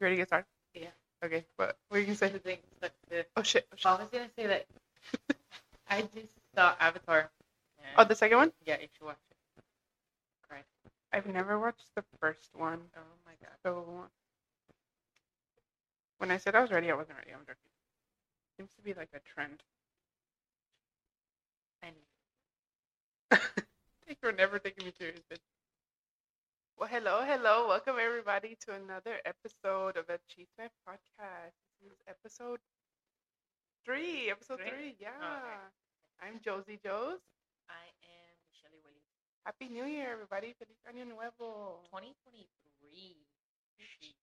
You ready to get started? Yeah. Okay. What? What are you gonna say? The thing, Oh shit. Oh, shit. I was gonna say that I just saw Avatar. Oh, the second one? yeah, you should watch it. I've never watched the first one. Oh my god. So when I said I was ready, I wasn't ready. I'm joking. Seems to be like a trend. And Thank you for never taking me serious, bitch. Well, hello, hello. Welcome everybody to another episode of Achievement Podcast. This is episode three. Episode Three? three, yeah. Oh, okay. I'm Josie Joes. I am Shelly Williams. Happy New Year, everybody. Feliz Año Nuevo. 2023. She.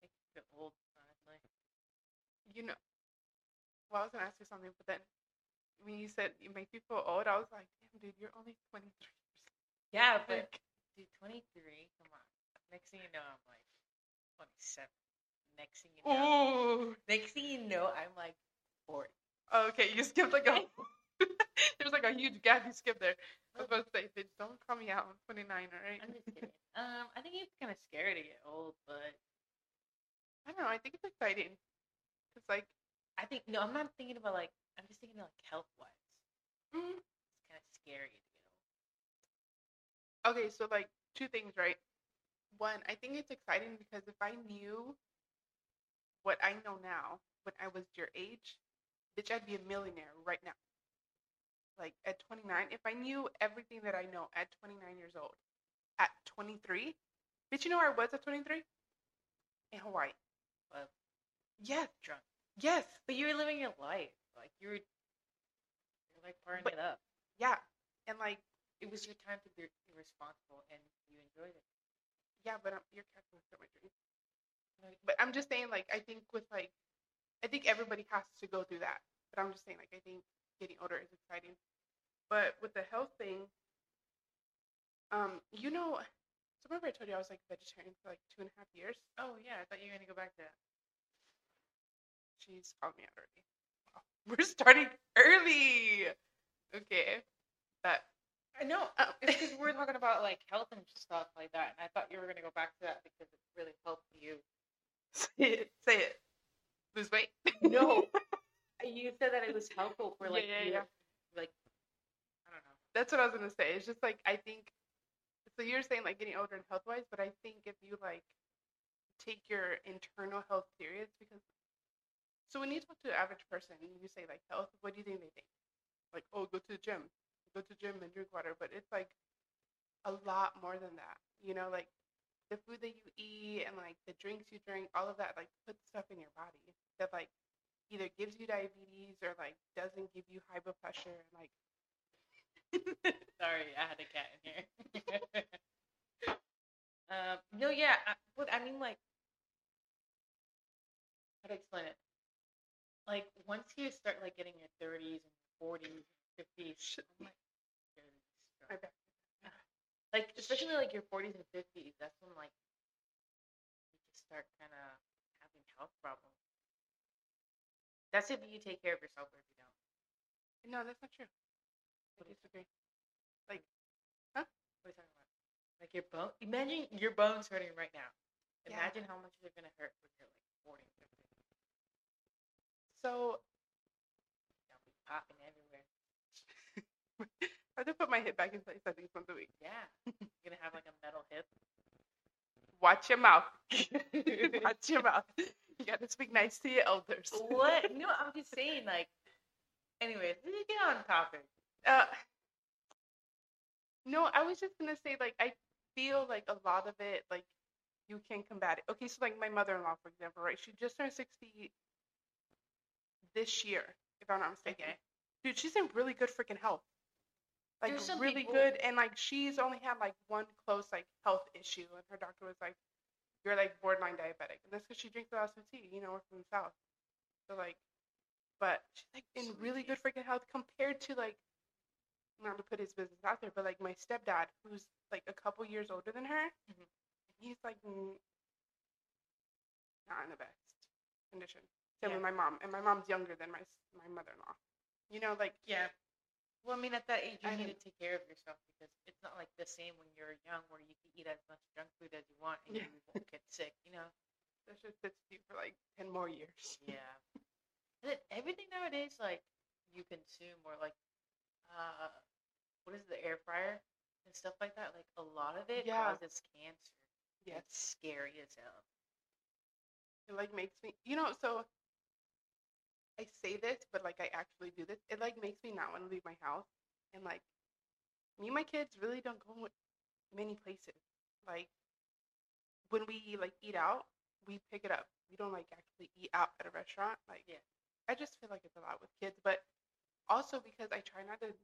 Makes me feel old, honestly. You know, well, I was gonna ask you something, but then when you said you make me feel old, I was like, damn, dude, you're only 23 Yeah, but dude, 23. Come on. Next thing you know, I'm like 27. Next thing you know, Ooh. next thing you know, I'm like 40. Okay, you skipped like a. There's like a huge gap you skipped there. I was about to say, bitch, don't call me out. I'm 29, all right? I'm just kidding. um, I think it's kind of scary to get old, but I don't know. I think it's exciting. It's like, I think no, I'm not thinking about like I'm just thinking about like health wise. mm, It's kind of scary to get old. okay, so like two things, right? One, I think it's exciting because if I knew what I know now when I was your age, bitch, I'd be a millionaire right now. Like at 29, if I knew everything that I know at 29 years old, at 23, bitch, you know where I was at 23? In Hawaii. Well, Yes, drunk, yes, but you were living your life. Like you were, you're like partying But- it up. yeah. And like, It was your time to be irresponsible, and you enjoyed it. yeah, but um, you're catching my dreams. Like, But I'm just saying, like, I think with like, I think everybody has to go through that. But I'm just saying, like, I think getting older is exciting. But with the health thing, um, you know, so remember I told you I was like vegetarian for like two and a half years. oh yeah, I thought you were gonna go back to that. She's called me out already. Wow. We're starting early. Okay, but I know. uh, It's because we're talking about like health and stuff like that, and I thought you were gonna go back to that because it really helped you. say it, say it. Lose weight. No. You said that it was helpful for like Yeah, yeah, your, like I don't know. That's what I was gonna say. It's just like I think. So you're saying like getting older and health wise, but I think if you like take your internal health serious, because so when you talk to the average person, you say like health, what do you think they think? Like oh, go to the gym, go to gym and drink water, but it's like a lot more than that. You know, like the food that you eat and like the drinks you drink, all of that like puts stuff in your body that like either gives you diabetes or like doesn't give you high blood pressure and like Sorry, I had a cat in here. um, no, yeah, I, but I mean, like, how to explain it? Like, once you start like getting your thirties and forties, fifties, like, bet. like especially like your forties and fifties, that's when like you just start kind of having health problems. That's if you take care of yourself or if you don't. No, that's not true. I disagree. What are you talking about? Like your bone. Imagine your bones hurting right now. Yeah. Imagine how much they're gonna hurt when you're like 40, 50. So They'll be popping. I have to put my hip back in place at least once a week. Yeah. You're gonna have like a metal hip. Watch your mouth. Watch your mouth. You gotta speak nice to your elders. what? No, I'm just saying. Like, anyways, let's get on topic. Uh, no, I was just gonna say like I feel like a lot of it like you can combat it. Okay, so like my mother-in-law, for example, right? She just turned sixty this year, if I'm not mistaken. Okay. Dude, she's in really good freaking health. Like There's some really people- good, and like she's only had like one close like health issue, and her doctor was like, "You're like borderline diabetic," and that's because she drinks a lot of tea. You know, we're from the south, so like, but she's like in Sweet really good freaking health compared to like, not to put his business out there, but like my stepdad, who's like a couple years older than her, Mhm. and he's like not in the best condition. Same Yeah. with my mom, and my mom's younger than my my mother-in-law. You know, like Yeah. Well, I mean, at that age, you I need don't- to take care of yourself because it's not like the same when you're young where you can eat as much junk food as you want and Yeah. you won't get sick, you know? That shit with you for like ten more years. Yeah. And then everything nowadays, like, you consume or like, uh, what is it, the air fryer and stuff like that? Like, a lot of it Yeah. causes cancer. Yes. It's scary as hell. It like makes me, you know, so I say this, but like I actually do this. It like makes me not want to leave my house. And like me and my kids really don't go many places. Like when we like eat out, we pick it up. We don't like actually eat out at a restaurant. Like Yeah. I just feel like it's a lot with kids, but also because I try not to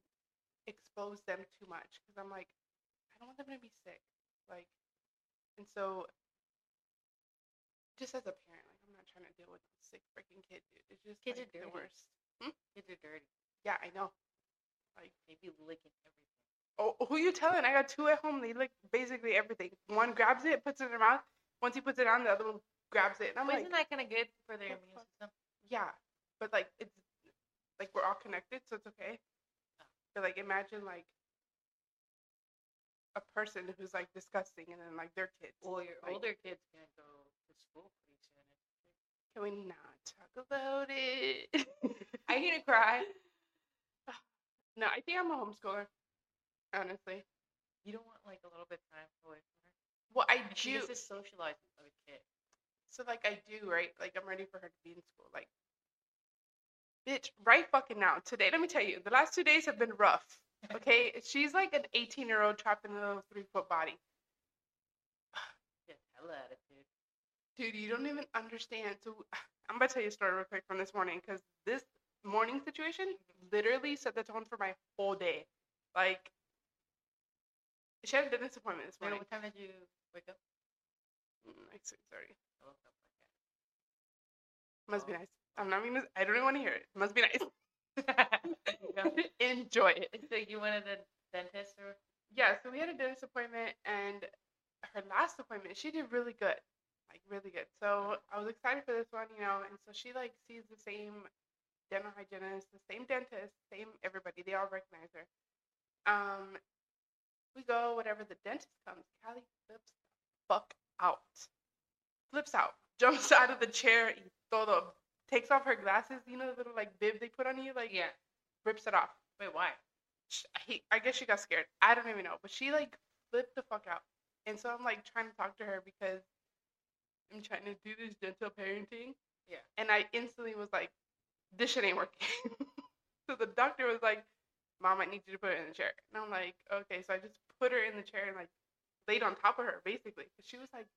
expose them too much because I'm like I don't want them to be sick. Like and so just as a parent, like I'm not trying to deal with sick freaking kid, dude. It's just Kids like, are the dirty. worst. Hmm? Kids are dirty. Yeah, I know. Like, They be licking everything. oh, who you telling? I got two at home. They lick basically everything. One grabs it, puts it in their mouth. Once he puts it on, the other one grabs it. And I'm But like, isn't that kind of good for their immune system? yeah, but like it's like we're all connected, so it's okay. But like, imagine like a person who's like disgusting, and then like their kids. Well, your Like- older kids can't go to school. Can we not talk about it? I you gonna cry? no, I think I'm a homeschooler. Honestly, You don't want like a little bit of time away from her. well, I do. gets to socialize with other kids. So like I do, right? Like I'm ready for her to be in school. Like, bitch, right fucking now. Today, let me tell you, the last two days have been rough. Okay, she's like an 18 year old trapped in a little three foot body. Yeah, hella attitude. Dude, you don't even understand. So I'm gonna tell you a story real quick from this morning because this morning situation literally set the tone for my whole day. Like, she had a dentist appointment this Wait, morning. what time did you wake up? Mm, Like 6:30. I woke up like that. Must be Oh. nice. I'm not even. I don't even want to hear it. Must be nice. that. You go. Enjoy it. so you went to the dentist or? yeah, so we had a dentist appointment, and her last appointment, she did really good, like really good. So I was excited for this one, you know. And so she like sees the same dental hygienist, the same dentist, same everybody. They all recognize her. Um, we go, whatever. The dentist comes. Callie flips the fuck out. Flips out. Jumps out of the chair. Y todo. Takes off her glasses. You know the little like bib they put on you. Like Yeah. rips it off Wait, why? sh- he, I guess she got scared. I don't even know, but she like flipped the fuck out. And so I'm like trying to talk to her because I'm trying to do this gentle parenting. Yeah. And I instantly was like, this shit ain't working. so the doctor was like, Mom, I need you to put her in the chair. And I'm like, okay. So I just put her in the chair and like laid on top of her basically. 'Cause she was like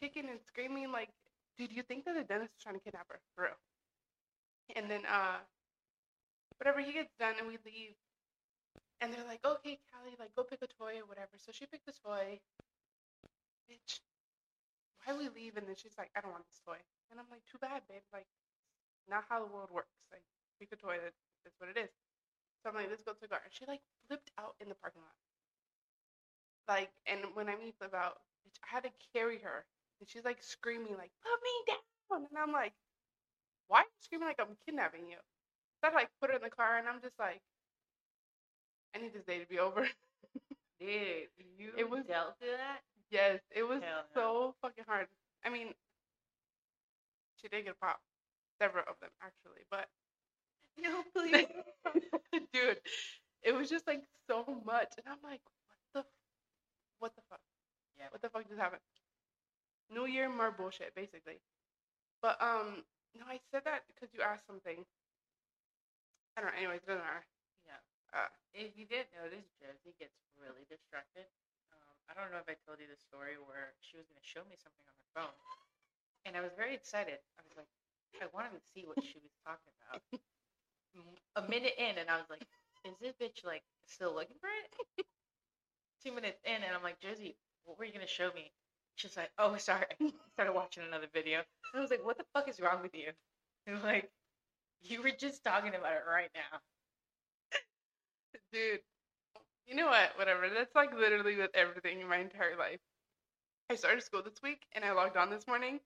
kicking and screaming like, dude, you think that the dentist is trying to kidnap her? For real. And then uh whatever he gets done and we leave and they're like, okay, Callie, like, go pick a toy or whatever. So she picked a toy. Bitch, why we leave? And then she's like, I don't want this toy. And I'm like, too bad, babe. Like, not how the world works. Like, pick a toy. That, that's what it is. So I'm like, let's go to the car. And she, like, flipped out in the parking lot. Like, and when I mean flip out, I had to carry her. And she's, like, screaming, like, put me down. And I'm like, why are you screaming like I'm kidnapping you? So I, like, put her in the car, and I'm just like, I need this day to be over. Dude, you It was- dealt with that? Yes, it was Hell no. so fucking hard. I mean, she did get a pop, several of them actually, but No, please. dude, it was just like so much, and I'm like, what the, what the fuck, Yeah. what the fuck just happened? New Year, more bullshit, basically. But um, no, I said that because you asked something. I don't know. Anyways, it doesn't matter. Yeah. Uh, if you didn't notice, Josie gets really distracted. I don't know if I told you the story where she was going to show me something on her phone. And I was very excited. I was like, I wanted to see what she was talking about. A minute in, and I was like, is this bitch like still looking for it? Two minutes in, and I'm like, Josie, what were you going to show me? She's like, oh, sorry. I started watching another video. And I was like, what the fuck is wrong with you? And like, you were just talking about it right now. dude you know what whatever that's like literally with everything in my entire life i started school this week and i logged on this morning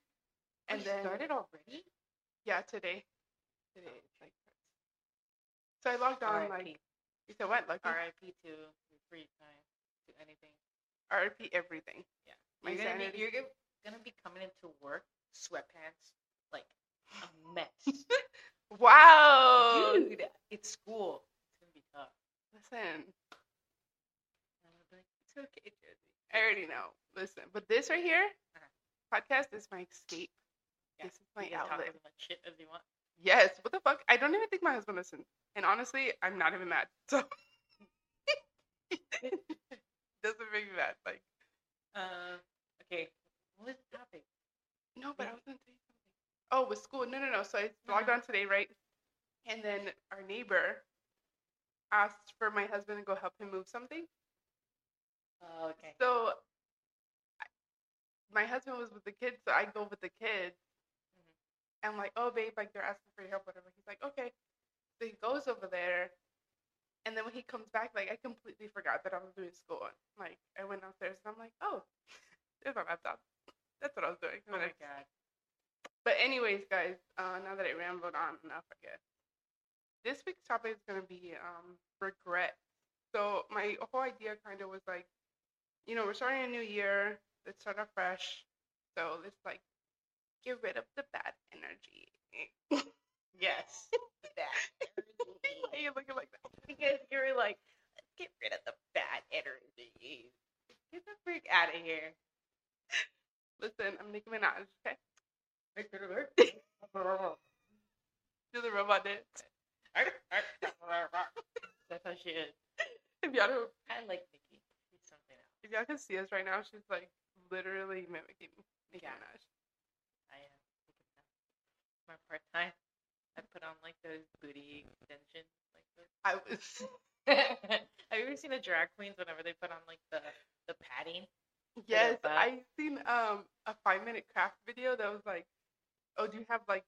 oh, and Oh, you then started already? yeah today today it's like so i logged on like RIP. You said what? Lucky? R.I.P. to your free time, to anything. RIP everything. Yeah. My You're gonna, be, you're gonna be coming into work sweatpants like a mess. Wow. Dude, it's school. It's gonna be tough. Listen, Okay, Josie. I already know. Listen, but this right here, uh-huh. podcast is my escape. Yeah. This is my outlet. shit as you want. Yes. What the fuck? I don't even think my husband listens. And honestly, I'm not even mad. So doesn't make me mad. Like, uh, okay. what's happening? the topic? No, but yeah. I was gonna tell you something. Oh, with school? No, no, no. So I logged uh-huh. on today, right? And then our neighbor asked for my husband to go help him move something. Oh, okay. So my husband was with the kids, so I go with the kids. Mhm. I'm like, oh, babe, like they're asking for your help, whatever. He's like, okay. So he goes over there. And then when he comes back, like I completely forgot that I was doing school. Like I went downstairs and I'm like, oh, there's my laptop. That's what I was doing. Oh my god. but anyways, guys, uh, now that I rambled on enough, I guess. This week's topic is gonna be um, regret. So my whole idea kind of was like, you know, we're starting a new year. Let's start off fresh. So let's like get rid of the bad energy. Yes. Bad Why are you looking like that? because you're like, let's get rid of the bad energy. Get the freak out of here. Listen, I'm Nicki Minaj. Okay, do the robot dance. That's how she is. If y'all don't, I like Nicki. She's something else. if y'all can see us right now, she's like literally mimicking Nicki Yeah. Minaj. I am. My part time. I put on like those booty extensions, like those. I was. Have you ever seen the drag queens whenever they put on like the the padding? Yes. I seen um a five minute craft video that was like, oh, do you have like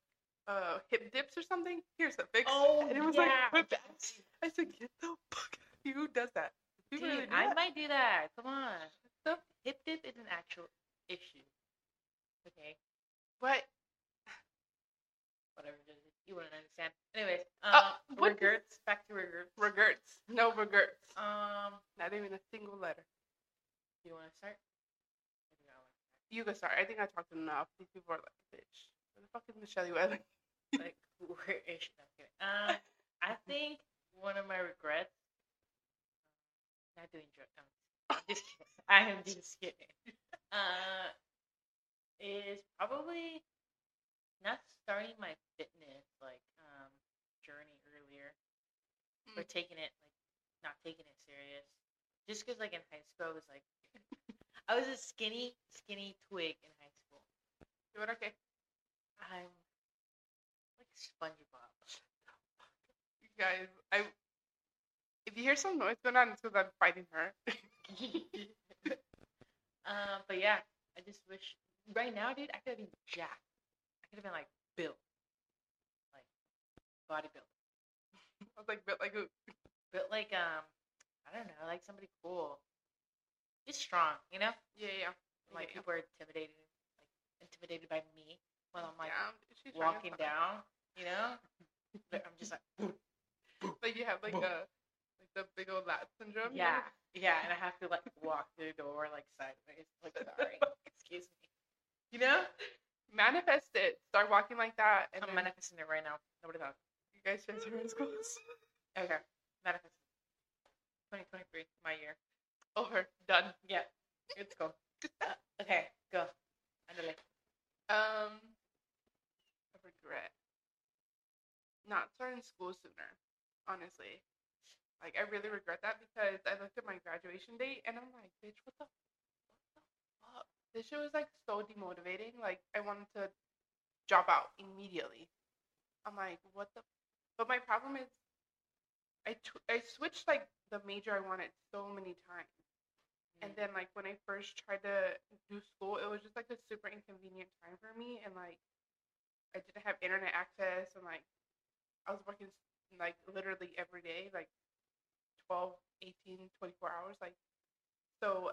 uh hip dips or something? Here's the fix. Oh, and it was like, yeah. ass. I said, get the fuck out of here. Who does that? Dude, really I that? might do that. Come on. the- Hip dip is an actual issue. Okay. What? Whatever. You wouldn't understand. Anyways, Uh, um, what- regrets. Back to regrets. Regrets. No regrets. um, Not even a single letter. Do you want to start? Maybe I wanna start. You go start. I think I talked enough. These people are like, bitch. Where the fuck is Michelle Welling? like where is she? No, Um, I think one of my regrets. Not doing drugs. I'm just kidding. I am just kidding. Uh, is probably not starting my fitness like um journey earlier or taking it like not taking it serious. Just because like in high school I was like I was a skinny skinny twig in high school. You went, okay. I'm like SpongeBob. You guys, I. If you hear some noise going on, it's because I'm fighting her. um, but yeah, I just wish right now, dude, I could have been Jack. I could have been like built, like bodybuilt, I was like, but like, who? built like um, I don't know, like somebody cool, just strong, you know. yeah, yeah. Like yeah. people are intimidated, like intimidated by me when I'm like yeah, she's trying to walking down, you know. But I'm just like, Like you have like Boom. a like the big old lat syndrome. yeah, yeah, and I have to like walk through the door like sideways, like sorry, excuse me, you know. Manifest it. Start walking like that, and I'm then manifesting it right now. Nobody thought. you guys transfer in schools. Okay. Manifest. 2023, my year. Over. Done. Yeah. Let's go. Uh, okay, go. Andale. Um, a regret. Not starting school sooner. Honestly, like I really regret that because I looked at my graduation date and I'm like, bitch, what the, what the fuck? This shit was like so demotivating. Like I wanted to drop out immediately. I'm like, what the? But my problem is, I tw- I switched like the major I wanted so many times. And then like when I first tried to do school, it was just like a super inconvenient time for me and like I didn't have internet access and like I was working like literally every day, like 12, 18, 24 hours like so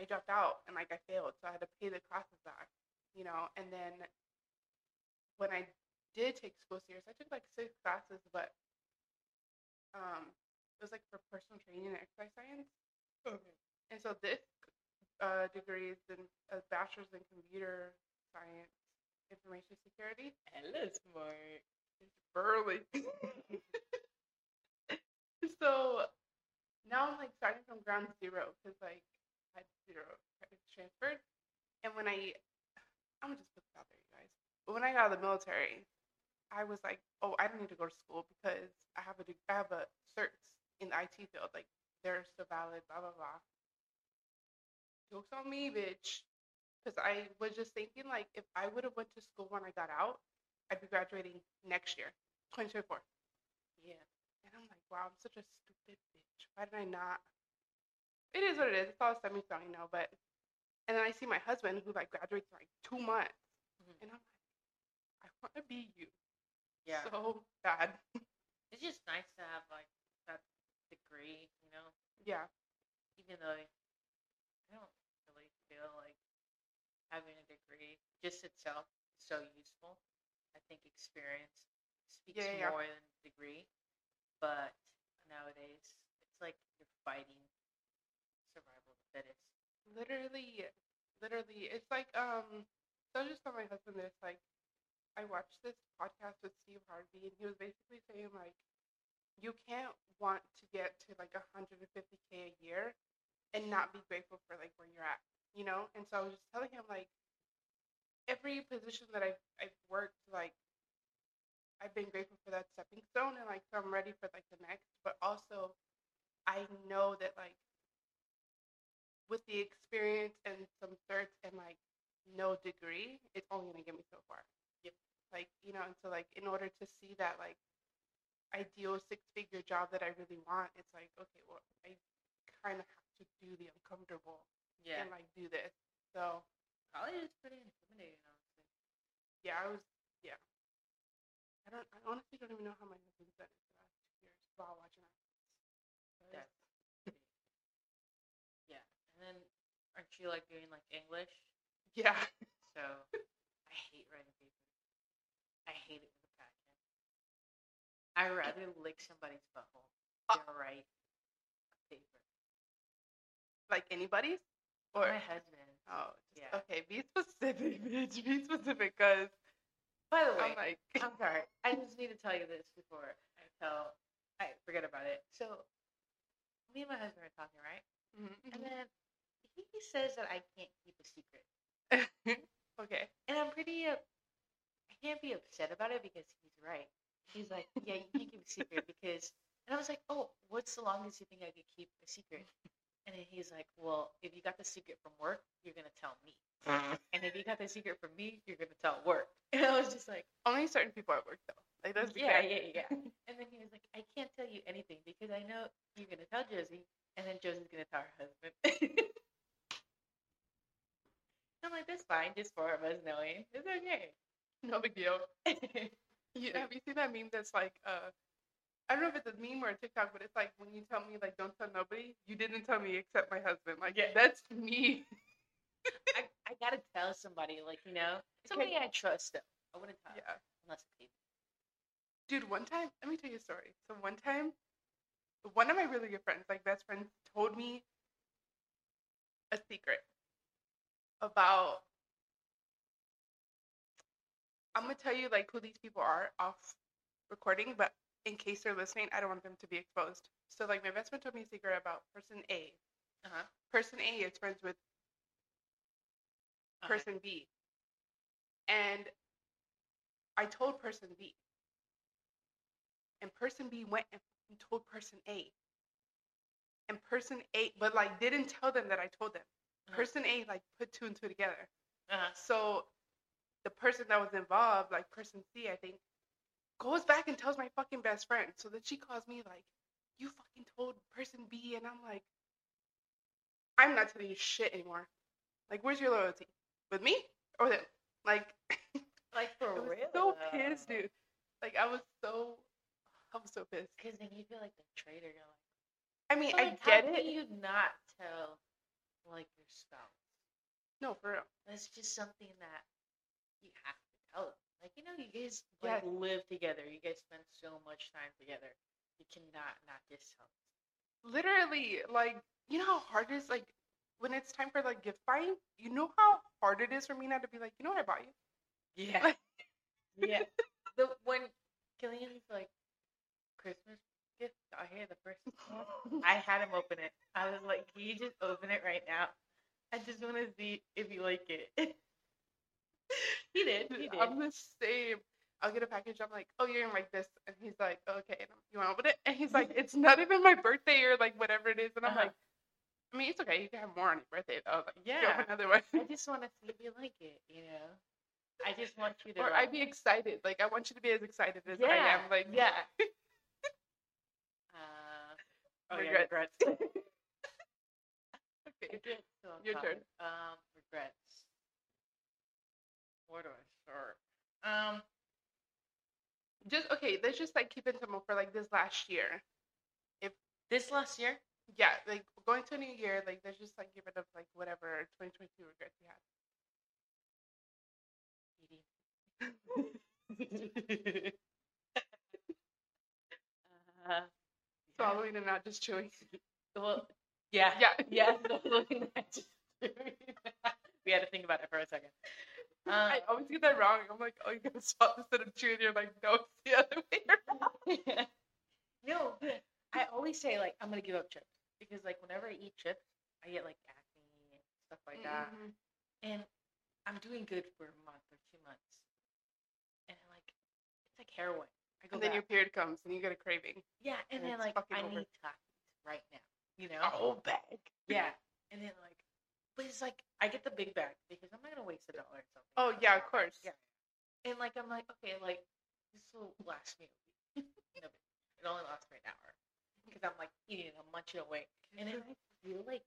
I dropped out and like I failed, so I had to pay the classes back, you know, and then when I did take school serious, I took like six classes, but um it was like for personal training and exercise science. Okay. And so this uh, degree is in a bachelor's in computer science, information security. Hella smart. It's burly. so now I'm like starting from ground zero because like I had zero transferred. And when I, I'm gonna just put this out there, you guys. But when I got out of the military, I was like, oh, I don't need to go to school because I have a I have a certs in the IT field. Like they're still valid. Blah blah blah. Jokes on me, bitch. Because I was just thinking like if I would have went to school when I got out, I'd be graduating next year, 2024. Yeah. And I'm like, wow, I'm such a stupid bitch. Why did I not? It is what it is. It's all stepping stone, you know. But and then I see my husband who like graduates in like two months, Mhm. and I'm like, I want to be you Yeah. so bad. it's just nice to have like that degree, you know, yeah, even though I don't really feel like having a degree just itself is so useful. I think experience speaks Yeah, yeah, yeah. more than degree. But nowadays, it's like you're fighting survival of the fittest. literally, literally, it's like um. So I just told my husband this like, I watched this podcast with Steve Harvey, and he was basically saying like, you can't want to get to like 150k a year and not be grateful for like where you're at, you know. And so I was just telling him like, every position that I've I've worked like, I've been grateful for that stepping stone, and like so I'm ready for like the next. But also, I know that like with the experience and some certs and like no degree, it's only gonna get me so far. Yep. Like you know, and so like in order to see that like ideal six figure job that I really want, it's like okay, well I kind of have to do the uncomfortable Yeah. and like do this. So College is pretty intimidating, honestly. yeah, I was don't. I honestly don't even know how my husband's done it the last two years while watching our kids. That's yeah. And then aren't you like doing like English? yeah. So I hate writing papers. I hate it with a passion. I'd rather lick somebody's butthole Uh, than write a paper. like anybody's or My husband. oh just, Yeah. okay. Be specific, bitch. Be specific, cause By the way, I'm like I'm sorry. I just need to tell you this before I tell. I forget about it. So, me and my husband are talking, right? Mhm, And then he says that I can't keep a secret, okay. and I'm pretty. Uh, I can't be upset about it because he's right. He's like, yeah, you can't keep a secret because. And I was like, oh, what's the longest you think I could keep a secret? And then he's like, well, if you got the secret from work, you're gonna tell me. And if you got the secret from me, you're gonna tell work. And I was just like. Only certain people at work though. Like be yeah, fair. yeah, yeah. And then he was like, I can't tell you anything because I know you're gonna tell Josie, and then Josie's gonna tell her husband. I'm like, that's fine, just four of us knowing. It's okay. No big deal. You, have you seen that meme that's like uh I don't know if it's a meme or a TikTok, but it's like when you tell me like don't tell nobody, you didn't tell me except my husband. Like Yeah. that's me. I, I gotta tell somebody, like, you know, somebody I trust though. I wouldn't tell Yeah. unless it's people. Dude, one time, let me tell you a story. So one time, one of my really good friends, like best friends, told me a secret about. I'm gonna tell you like who these people are off recording, but in case they're listening, I don't want them to be exposed. So like my best friend told me a secret about person A. Uh-huh. Person A is friends with. Person B. And I told person B. And person B went and told person A. And person A, but like didn't tell them that I told them. Uh-huh. Person A like put two and two together. Uh-huh. So the person that was involved, like person C, I think, goes back and tells my fucking best friend. So then she calls me like, "You fucking told person B," and I'm like, "I'm not telling you shit anymore. Like, where's your loyalty? With me or them?" Like, Like for real? I was real. so pissed, dude. Like, I was so, I was so pissed. Because then you feel like the traitor. You're like, I mean, but, I like, get how it. Can you not tell like your spouse? No, for real. That's just something that you have to tell them. Like, you know, you guys like live together. You guys spend so much time together. You cannot not just tell them. literally like you know how hard it is like when it's time for like gift buying. You know how hard it is for me not to be like, you know what I bought you. Yeah. yeah. The when Killian's like Christmas gift got here the first one, I had him open it. I was like, Can you just open it right now? I just want to see if you like it. he did. He did. I'm the same. I'll get a package. I'm like, oh, you're gonna like this, and he's like, okay. And you want to open it? And he's like, it's not even my birthday or like whatever it is. And I'm Uh-huh. like, I mean, it's okay. You can have more on your birthday though. Like, Yeah. another one. I just want to see if you like it, you know? I just want you to. or I'd be excited. Like, I want you to be as excited as I am. Like, yeah. Uh, oh, yeah, Regrets. regrets. okay. Okay, so I'm Your turn. Um, regrets. Where do I start? Um, Just okay. Let's just like keep it simple for like this last year. If this last year, Yeah, like going to a new year. Like, let's just like get rid of like whatever 2022 regrets you eating. uh, Swallowing and not just chewing. well, yeah, Yeah. yeah. at just- we had to think about it for a second. Um, I always get that wrong. I'm like, oh, you're gonna swallow instead of chewing. You're like, no, it's the other way around. no, I always say like I'm gonna give up chips because like whenever I eat chips, I get like acne and stuff like that, Mhm. and I'm doing good for a month or two months, and like it's like heroin. I go And then back. your period comes and you get a craving. yeah, and and then it's like fucking I over. need Takis right now, you know? A whole bag. Yeah, and then like, but it's like I get the big bag because I'm not gonna waste a dollar or something. Oh yeah, of course. Yeah. And like I'm like, okay, like this will last me a week. no, it only lasts me an hour because I'm like eating it, I'm munching away, and then I feel like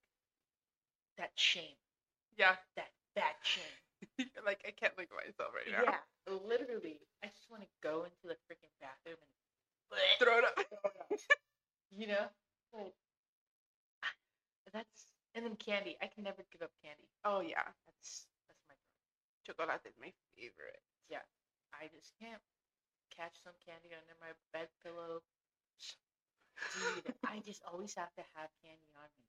that shame, Yeah. that bad shame. Like, I can't look at myself right now. Yeah, literally, I just want to go into the freaking bathroom and Throw it up. you know, like ah, that's and then candy. I can never give up candy. Oh yeah. That's that's my. Chocolate is my favorite. Yeah, I just can't catch some candy under my bed pillow. Dude, I just always have to have candy on me.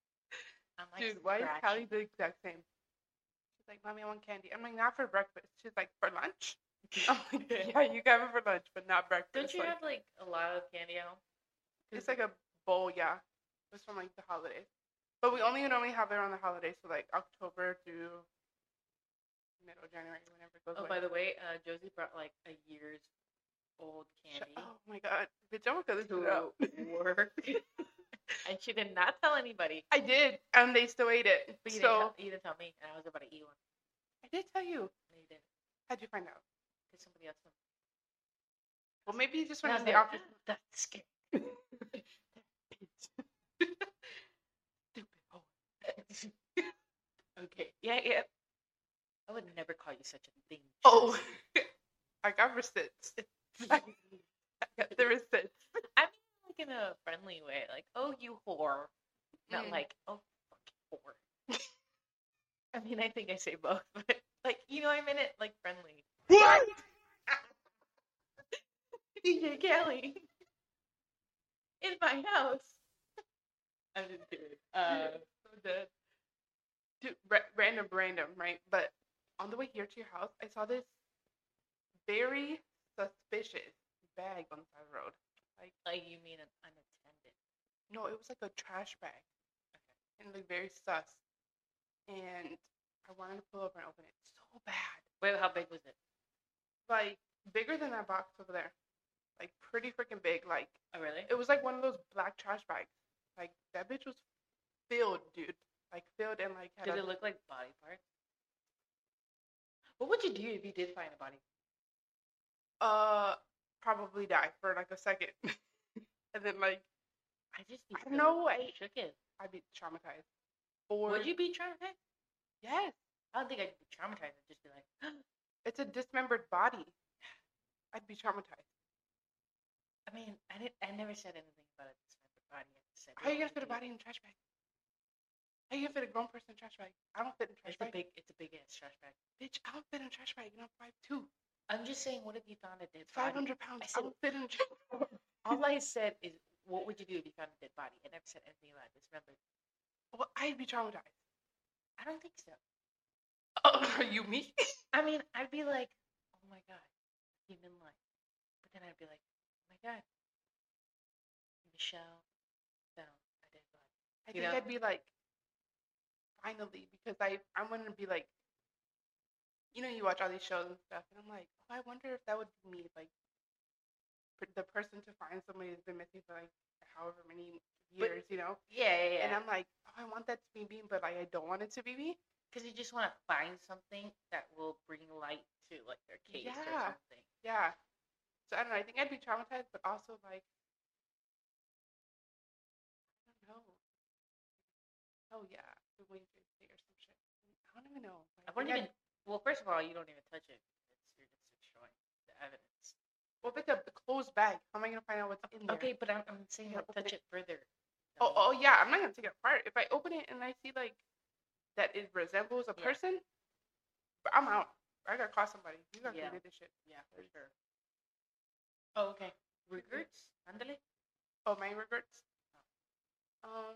I'm like, Dude, why is Callie the exact same? She's like, Mommy, I want candy. I'm like, not for breakfast. She's like, for lunch? I'm like, yeah, you can have it for lunch, but not breakfast. Don't you like, have like a lot of candy at home? It's like a bowl, yeah. It's from like the holidays. But we only normally have it around the holidays, so like October through middle of January, whenever it goes Oh, away. by the way, uh, Josie brought like a year's old candy Oh my god. Bitch, I'm gonna to it work, and she did not tell anybody. I did, and they still ate it. But you, didn't tell, you didn't tell me, and I was about to eat one. I did tell you. No, you didn't. How'd you find out? Because somebody else. Well, maybe you just went I to the office. That's scary. Okay. Yeah, yeah. I would never call you such a thing. Oh, I got receipts. I got the receipts. I mean, like in a friendly way, like, oh, you whore. Not Mm. like, oh, fucking whore. I mean, I think I say both, but like, you know, I meant it like friendly. What? DJ Kelly. In my house. I'm just kidding. Uh, so dead. Dude, ra- random, random, right? But on the way here to your house, I saw this very suspicious bag on the side of the road. Like, like, you mean an unattended. no, it was like a trash bag. Okay. And like very sus. And I wanted to pull over and open it so bad. Wait, how big was it? Like, bigger than that box over there. Like, pretty freaking big. Like, Oh, really? it was like one of those black trash bags. Like, that bitch was filled, dude. Like, filled and like had Did a it look like body parts? What would you do if you did find a body? Uh probably die for like a second and then like I just I don't know, I- shook it. i'd be traumatized or Would you be traumatized? yes I don't think I'd be traumatized. I'd just be like, it's a dismembered body i'd be traumatized I mean, I didn't. I never said anything about a dismembered body. I said, how you gonna fit a body in a trash bag how you gonna fit a grown person in a trash bag i don't fit in a trash It's a bag big. It's a big ass trash bag. bitch i don't fit in a trash bag and i'm five two I'm just saying, what if you found a dead body? 500 pounds I i, said- don't fit in a All I said is, what would you do if you found a dead body? I never said anything about this. Remember, Well, I'd be traumatized. I don't think so. Oh, you me? I mean, I'd be like, oh my god, human life. But then I'd be like, oh my god, Michelle found a dead body. I You think know? I'd be like, finally, because I I want to be like, you know, you watch all these shows and stuff, and I'm like, oh, I wonder if that would be me, like, the person to find somebody who's been missing for like however many But- years, you know. Yeah, yeah, And I'm like, oh, I want that to be me, but like I don't want it to be me. because you just want to find something that will bring light to like their case or something. Yeah. So I don't know. I think I'd be traumatized, but also like, I don't know. Oh yeah, the way they or some shit. I don't even know. I wouldn't I'd- even. Well, first of all, you don't even touch it. It's, you're just destroying the evidence. Well, if it's a closed bag, how am I gonna find out what's in there? Okay, but I'm, I'm saying open touch it. it further. Oh, Um, oh yeah. I'm not gonna take it apart. If I open it and I see like that it resembles a Yeah. person, I'm out. I gotta call somebody. You gotta Yeah. do this shit. Yeah, for sure. Oh, okay. Regrets? Andale? Oh, my regrets. Um,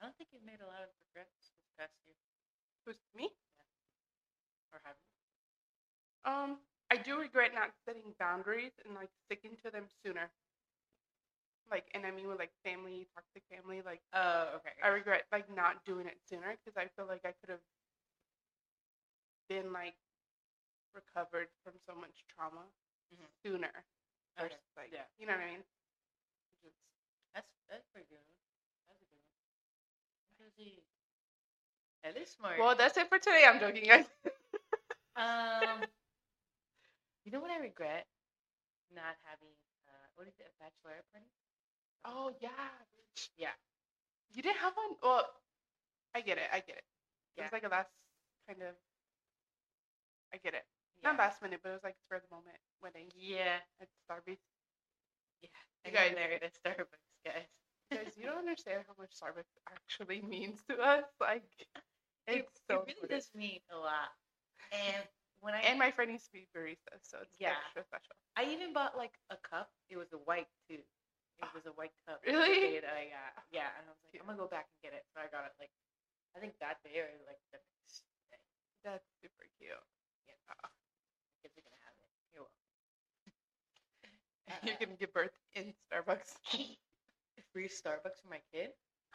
I don't think you've made a lot of regrets this past year. who's me? Or have you? Um, I do regret not setting boundaries and like sticking to them sooner. Like, and I mean with like family, toxic family. Like, Oh, okay. I regret like not doing it sooner because I feel like I could have been like recovered from so much trauma Mhm. sooner. Okay, Versus like, yeah. you know what I mean? Just, That's that's pretty good. That's a good one. Because he, that is smart. well, that's it for today. I'm joking, guys. um, you know what I regret? Not having uh, what is it, a bachelorette party? oh yeah. Yeah. You didn't have one? Well, I get it. I get it. It was like a last kind of. I get it. Yeah. Not last minute, but it was like spur the moment wedding Yeah. at Starbucks. Yeah. You I got guys- married at Starbucks, guys. Guys, you don't understand how much Starbucks actually means to us. Like, It, it's so it really good. does mean a lot. And when I And my friend used to be barista, so it's Yeah. extra special. I even bought like a cup. It was a white too. It was a white cup. Really? day that I got. Yeah, and I was like, Cute. I'm gonna go back and get it. So I got it like, I think that day or like the next day. That's super cute. Yeah, Uh, kids are gonna have it. You're you can give birth in Starbucks. Free Starbucks for my kid.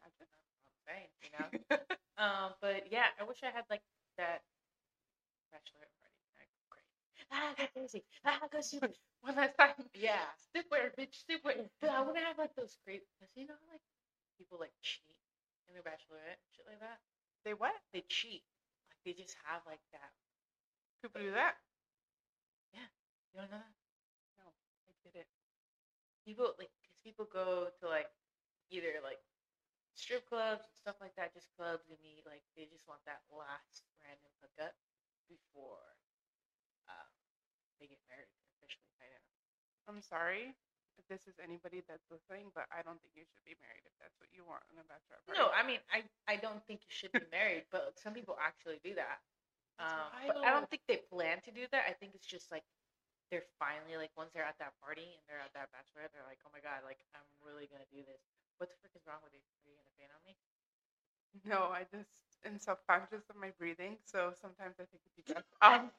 Imagine. I'm saying, you know. um, but yeah, I wish I had like that bachelorette party. I'd go crazy. Ah, go crazy. Ah, go stupid. One last time. Yeah. Stipware, bitch, stipware. But I want to have like those great, cause you know how, like people like cheat in their bachelorette and shit like that. They what? They cheat, like they just have like that. People do that? Yeah. You don't know that? No, I did it. People like, cause people go to like either like strip clubs and stuff like that, just clubs and meet. Like they just want that last random hookup before um, they get married officially. I know. I'm sorry if this is anybody that's listening, but I don't think you should be married if that's what you want in a bachelor party. No, I mean, I, I don't think you should be married, but some people actually do that. That's Um, but I don't think they plan to do that. I think it's just like they're finally like once they're at that party and they're at that bachelorette, they're like, oh my god, like I'm really gonna do this. What the frick is wrong with you? Are you gonna faint on me? No, I just am self conscious of my breathing, so sometimes I take a deep breath. Um,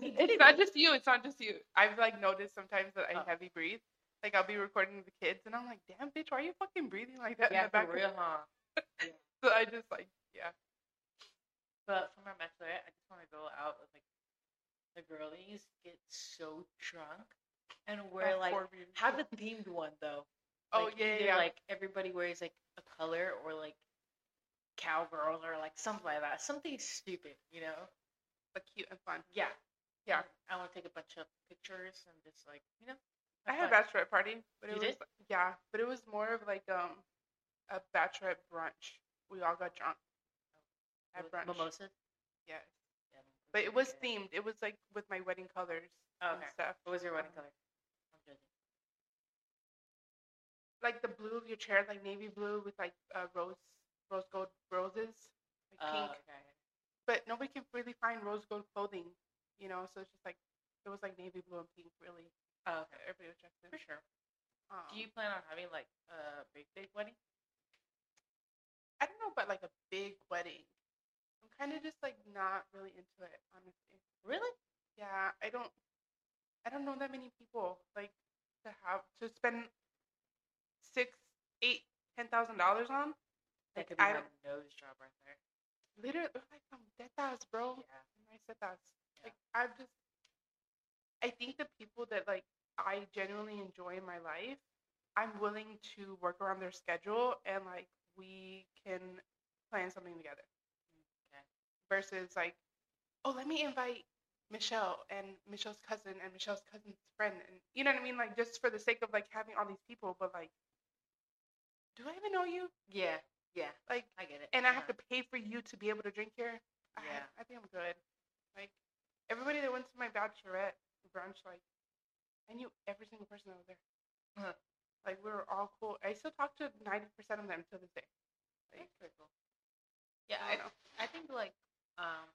it's not just you. It's not just you. I've like noticed sometimes that I Oh. heavy breathe. Like I'll be recording the kids, and I'm like, "Damn, bitch, why are you fucking breathing like that yeah, in the back?" for real, huh? So I just like, yeah. But for my bachelorette, I just want to go out with like the girlies, get so drunk, and wear That's like have a themed one though. Oh Like, yeah, either, yeah. Like everybody wears like a color or like cowgirls or like something like that. Something stupid, you know? but cute and fun. Yeah. Yeah. I want to take a bunch of pictures and just like, you know. I had a fun. bachelorette party, but it You was did? yeah, but it was more of like um a bachelorette brunch. We all got drunk at brunch. Mimosas. Yeah, but it was yeah. themed. It was like with my wedding colors Oh, and okay. stuff. What was your wedding Um, color? Like the blue of your chair, like navy blue with like uh, rose rose gold roses, like Oh, pink. okay. But nobody can really find rose gold clothing, you know. So it's just like it was like navy blue and pink, really. Oh, okay. Everybody was dressed in. For sure. Um, Do you plan on having like a big, big wedding? I don't know about like a big wedding. I'm kind of just like not really into it, honestly. Really? Yeah, I don't. I don't know that many people like to have to spend six, eight, ten thousand dollars on. That Like, could be I my nose job right there. Literally, like um, tetas, bro. Yeah. I said that. Yeah. Like I've just. I think the people that like I genuinely enjoy in my life, I'm willing to work around their schedule and like we can plan something together. Okay. versus like, oh, let me invite Michelle and Michelle's cousin and Michelle's cousin's friend, and you know what I mean, like just for the sake of like having all these people, but like, do I even know you? Yeah. Yeah. Like, I get it. and I have to pay for you to be able to drink here. I, Yeah. I think I'm good. Like, everybody that went to my bachelorette brunch, like, I knew every single person that was there. Uh-huh. Like, we were all cool. I still talk to ninety percent of them to this day. Like, That's cool. Yeah, I I. I think like um,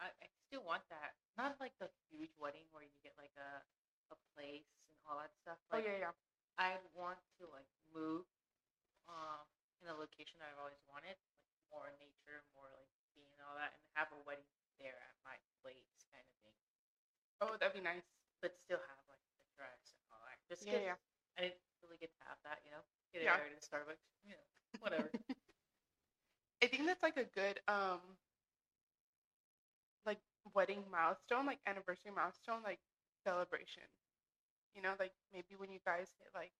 I, I still want that. Not like the huge wedding where you get like a a place and all that stuff. oh yeah, yeah. I want to like move um in a location that I've always wanted, like more nature, more like being and all that, and have a wedding there at my place kind of thing. Oh, that'd be nice. But still have like the dress and all that. Just Yeah, yeah. I didn't really get to have that, you know. Get Yeah. it yeah. to Starbucks, you know, whatever. I think that's like a good um like wedding milestone, like anniversary milestone, like celebration. You know, like maybe when you guys hit like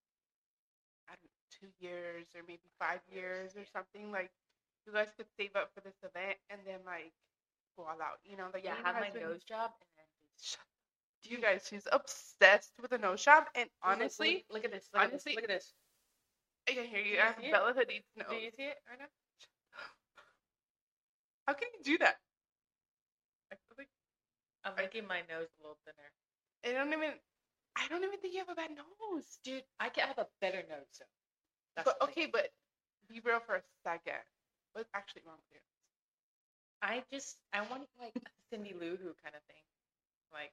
I don't know, two years or maybe five years or something, like you guys could save up for this event and then like go all out. You know, like yeah, have my nose job and then Shut You guys, she's obsessed with a nose job, and Look, look, honestly, look, at this. Look honestly- look at this. I can hear Do you. you I have see? Bella Hadid's Look at. Do you see it right now? How can you do that? I feel like I'm making my nose a little thinner. I don't even. I don't even think you have a bad nose. Dude, I can have a better nose. So. That's but okay, but be real for a second. What's actually wrong with you? I just I want like a Cindy Lou Who kind of thing, like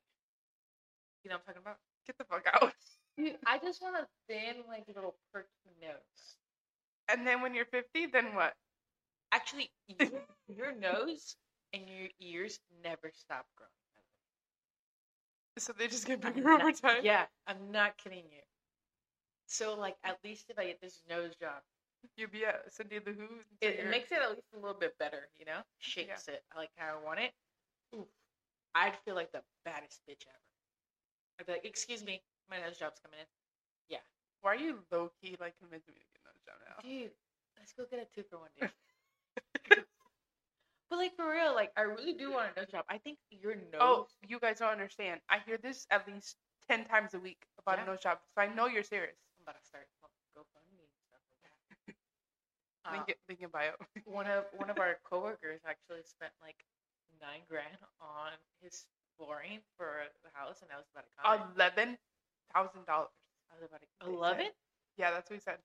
you know what I'm talking about. Get the fuck out. Dude, I just want a thin like little perky nose. And then when you're 50, then what? Actually, your, your nose and your ears never stop growing. So they just get I'm bigger over not- time. Yeah, I'm not kidding you. So like at least if I get this nose job, You'll be at Cindy Lou Who. it, it makes it at least a little bit better, you know? Shapes it I like how I want it. Oof. I'd feel like the baddest bitch ever. I'd be like, excuse me, my nose job's coming in. Yeah. Why are you low key like convincing me to get a nose job now? Dude, let's go get a two for one, dude. but like for real, like I really do want a nose job. I think your oh, nose. Oh, you guys don't understand. I hear this at least 10 times a week about Yeah. a nose job. So I know you're serious. About to start GoFundMe and stuff like that. Uh, Link, it, link in bio. one of one of our coworkers actually spent like nine grand on his flooring for the house, and I was about to comment. Eleven thousand dollars. I was about to eleven. Yeah, that's what he said.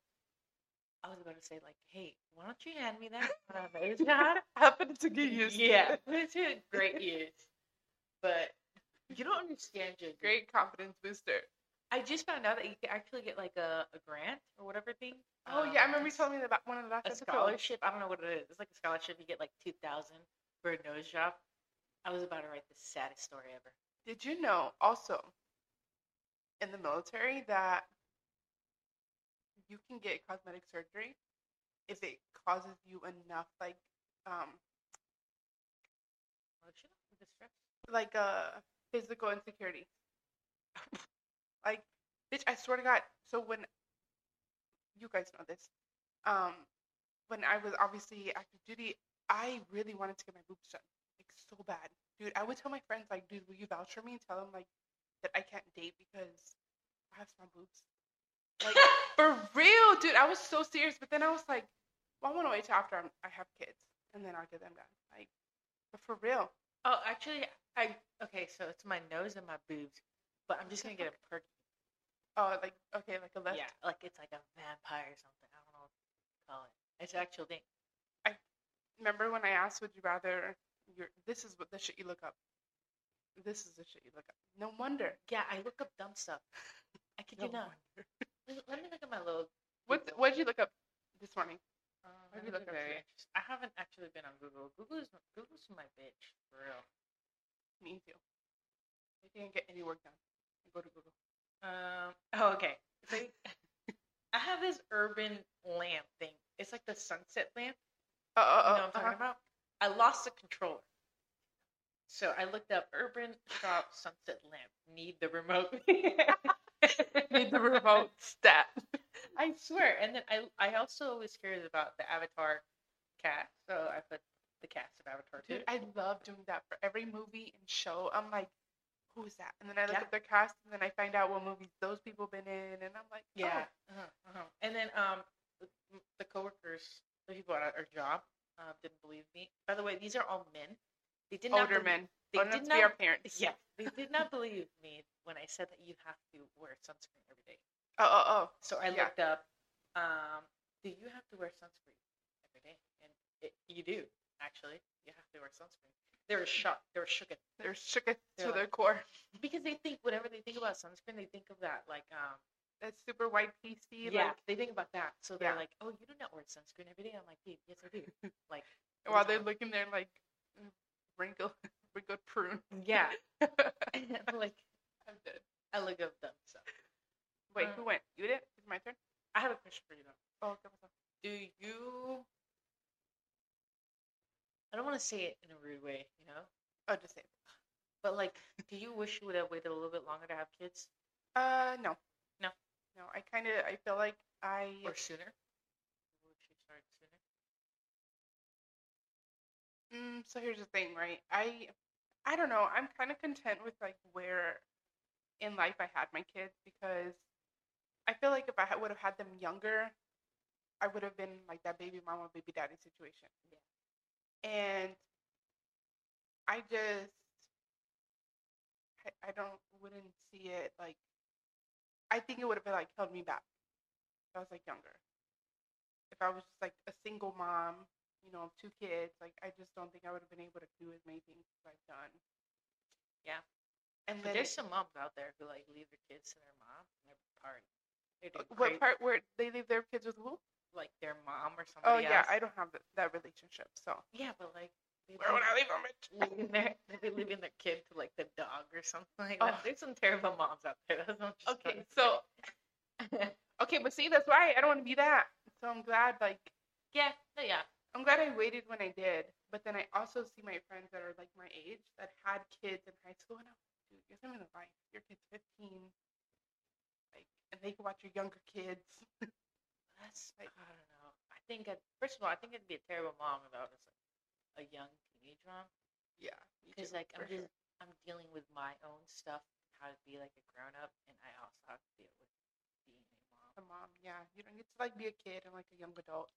I was about to say like, hey, why don't you hand me that a nose job? Happened to get used. to yeah, it. put it to great use. But you don't understand, JJ. Great confidence booster. I just found out that you can actually get like a, a grant or whatever thing. Oh yeah, I remember you it's telling me about one of the last a scholarship. I don't know what it is. It's like a scholarship. You get like two thousand for a nose job. I was about to write the saddest story ever. Did you know also in the military that you can get cosmetic surgery if it causes you enough like um like uh physical insecurity. like bitch, I swear to God. So when you guys know this, um, when I was obviously active duty, I really wanted to get my boobs done, like so bad, dude. I would tell my friends like, dude, will you vouch for me and tell them like that I can't date because I have small boobs. Like for real, dude. I was so serious, but then I was like, well, I want to wait till after I'm, I have kids, and then I'll get them done. Like, but for real. Oh, actually, I okay. So it's my nose and my boobs, but I'm just gonna get a perky. Oh, like okay, like a left. Yeah, like it's like a vampire or something. I don't know what to call it. It's an actual thing. I remember when I asked, would you rather your this is what the shit you look up. This is the shit you look up. No wonder. Yeah, I look up dumb stuff. I kid No you not. wonder. Let me look at my little. What what did you look up this morning? Um, What you look up? I haven't actually been on Google. Google's Google's my bitch for real. Me too. I can't get any work done. Go to Google. Um. Oh, okay. So I have this urban lamp thing. It's like the sunset lamp. Uh, uh, You know uh, what I'm talking uh-huh. about? I lost the controller. So I looked up urban shop sunset lamp. Need the remote. Need the remote stat. I swear. And then I I also was curious about the Avatar cast, so I put the cast of Avatar too. Dude, I love doing that for every movie and show. I'm like, who is that? And then I look Yeah. up their cast, and then I find out what movies those people been in, and I'm like, Yeah. oh, Uh-huh, uh-huh. And then um the, coworkers, the people at our job, uh, didn't believe me. By the way, these are all men. They did not older belie- men. They Oh, did not not. be our parents. Yeah, they did not believe me when I said that you have to wear sunscreen every day. Oh, oh, oh. So I Yeah. looked up, um, do you have to wear sunscreen every day? And it, you do, actually. You have to wear sunscreen. They were shocked. They're shooketh. They're shook to like- their core. Because they think, whatever they think about sunscreen, they think of that, like, um, That super white PC. yeah, Like, they think about that. So they're Yeah. like, oh, you do not wear sunscreen every day? I'm like, "Dude, yes, I do. Like, while they're looking there, like, wrinkle, wrinkled prune. yeah. I'm like, I'm dead. I look up them. So Wait, Uh, who went? You did? It's my turn. I have a question for you, though. Oh, okay? Do you. I don't want to say it in a rude way, you know? Oh, just say. it. But, like, do you wish you would have waited a little bit longer to have kids? Uh, no. No. No, I kind of, I feel like I. Or sooner? Wish you started sooner? Mm, so here's the thing, right? I I don't know. I'm kind of content with like where in life I had my kids because I feel like if I would have had them younger, I would have been like that baby mama, baby daddy situation. And I just I, I don't wouldn't see it like I think it would have been like held me back if I was like younger. If I was just like a single mom, you know, of two kids, like I just don't think I would have been able to do as many things as I've done. Yeah. And But then there's some moms out there who, like, leave their kids to their mom and they're Uh, what great, part where they leave their kids with who? Like, their mom or something. Oh yeah, else. I don't have th- that relationship. So Yeah, but, like, where would I leave, them? Leaving their, they leaving their kid to, like, the dog or something like Oh. that. There's some terrible moms out there. Okay, so okay, but see, that's why I don't want to be that. So I'm glad, like, yeah, no, yeah. I'm glad I waited when I did. But then I also see my friends that are like my age that had kids in high school, and I'm like, dude, you're living a life. Your kid's 15, like, and they can watch your younger kids. That's I don't know. I think I'd, first of all, I think it'd be a terrible mom if I was like a young teenage mom. yeah, Because like I'm just I'm dealing with my own stuff, how to be like a grown up, and I also have to deal with being a mom. a mom. Yeah, you don't get to like be a kid and like a young adult.